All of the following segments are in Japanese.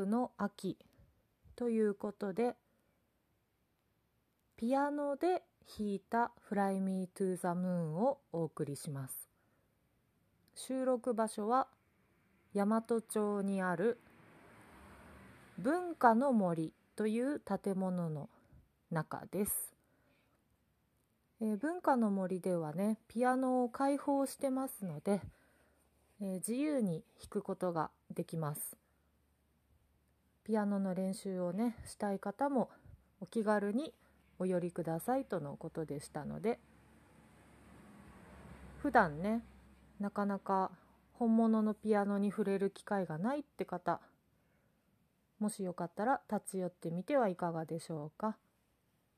の秋ということでピアノで弾いた「Fly Me to the Moon」をお送りします。収録場所は大和町にある文化の森という建物の中です、えー、文化の森ではねピアノを開放してますので、えー、自由に弾くことができます。ピアノの練習をねしたい方もお気軽にお寄りくださいとのことでしたので普段ねなかなか本物のピアノに触れる機会がないって方もしよかったら立ち寄ってみてはいかがでしょうか。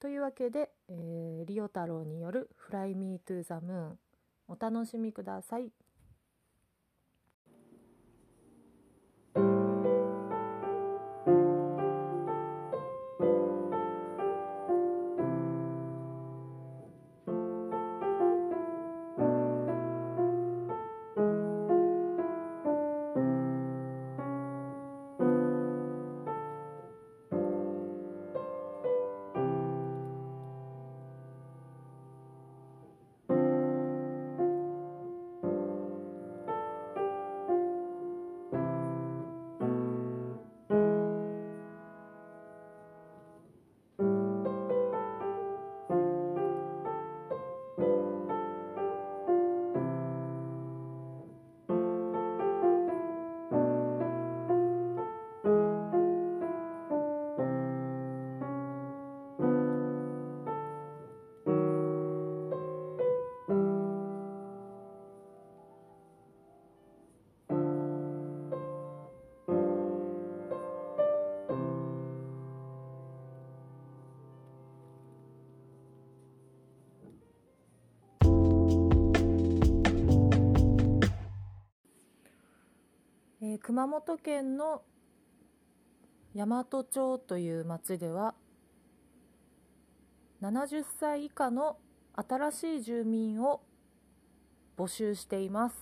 というわけで、えー、リオ太郎による「Fly Me to the Moon」お楽しみください。ー、熊本県の大和町という町では70歳以下の新しい住民を募集しています。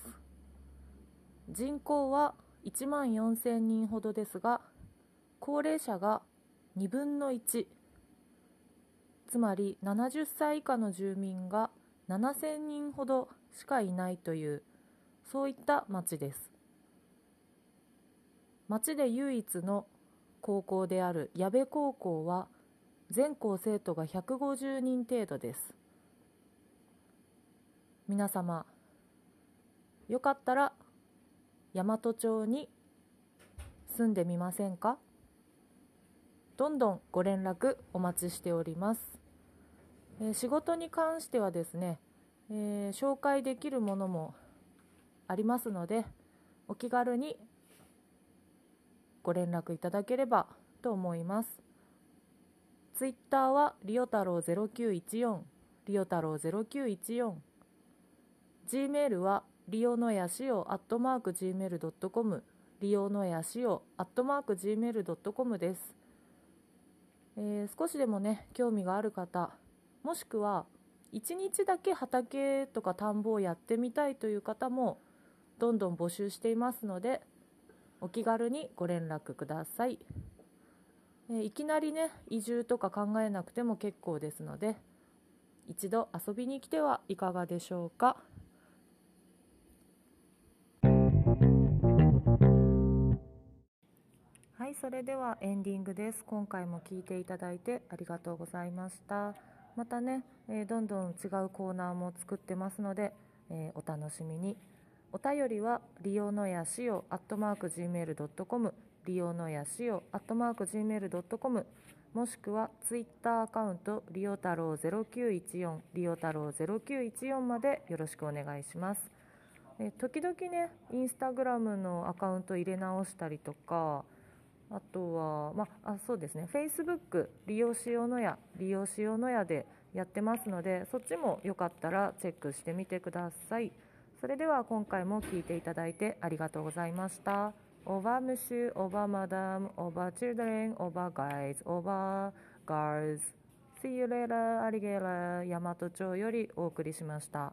人口は1万4000人ほどですが高齢者が2分の1つまり70歳以下の住民が7000人ほどしかいないというそういった町です。町で唯一の高校である矢部高校は全校生徒が150人程度です。皆様よかったら大和町に住んでみませんか？どんどんご連絡お待ちしております、えー、仕事に関してはですね、えー、紹介できるものもありますのでお気軽にご連絡いただければと思います。ツイッターはリオ太郎0914リオ太郎0914 Gmail はリオのやしおアットマーク Gmail.com リオのやしおアットマーク Gmail.com です、えー、少しでもね興味がある方もしくは1日だけ畑とか田んぼをやってみたいという方もどんどん募集していますのでお気軽にご連絡ください。えいきなりね移住とか考えなくても結構ですので一度遊びに来てはいかがでしょうか？はい、それではエンディングです。今回も聞いていただいてありがとうございました。またね、えー、どんどん違うコーナーも作ってますので、えー、お楽しみに。お便りは利用のやしおアットマーク Gmail.com 利用のやしおアットマーク Gmail.com もしくはツイッターアカウントリオ太郎0914リオ太郎0914までよろしくお願いしますえ時々ねインスタグラムのアカウント入れ直したりとかあとは、まあ、そうですね、Facebook 利用しようのや、利用しようのやでやってますので、そっちもよかったらチェックしてみてください。それでは今回も聞いていただいてありがとうございました。 Au revoir monsieur、au revoir madame、au revoir children、au revoir guys、au revoir girls。See you later, alligator、大和町よりお送りしました。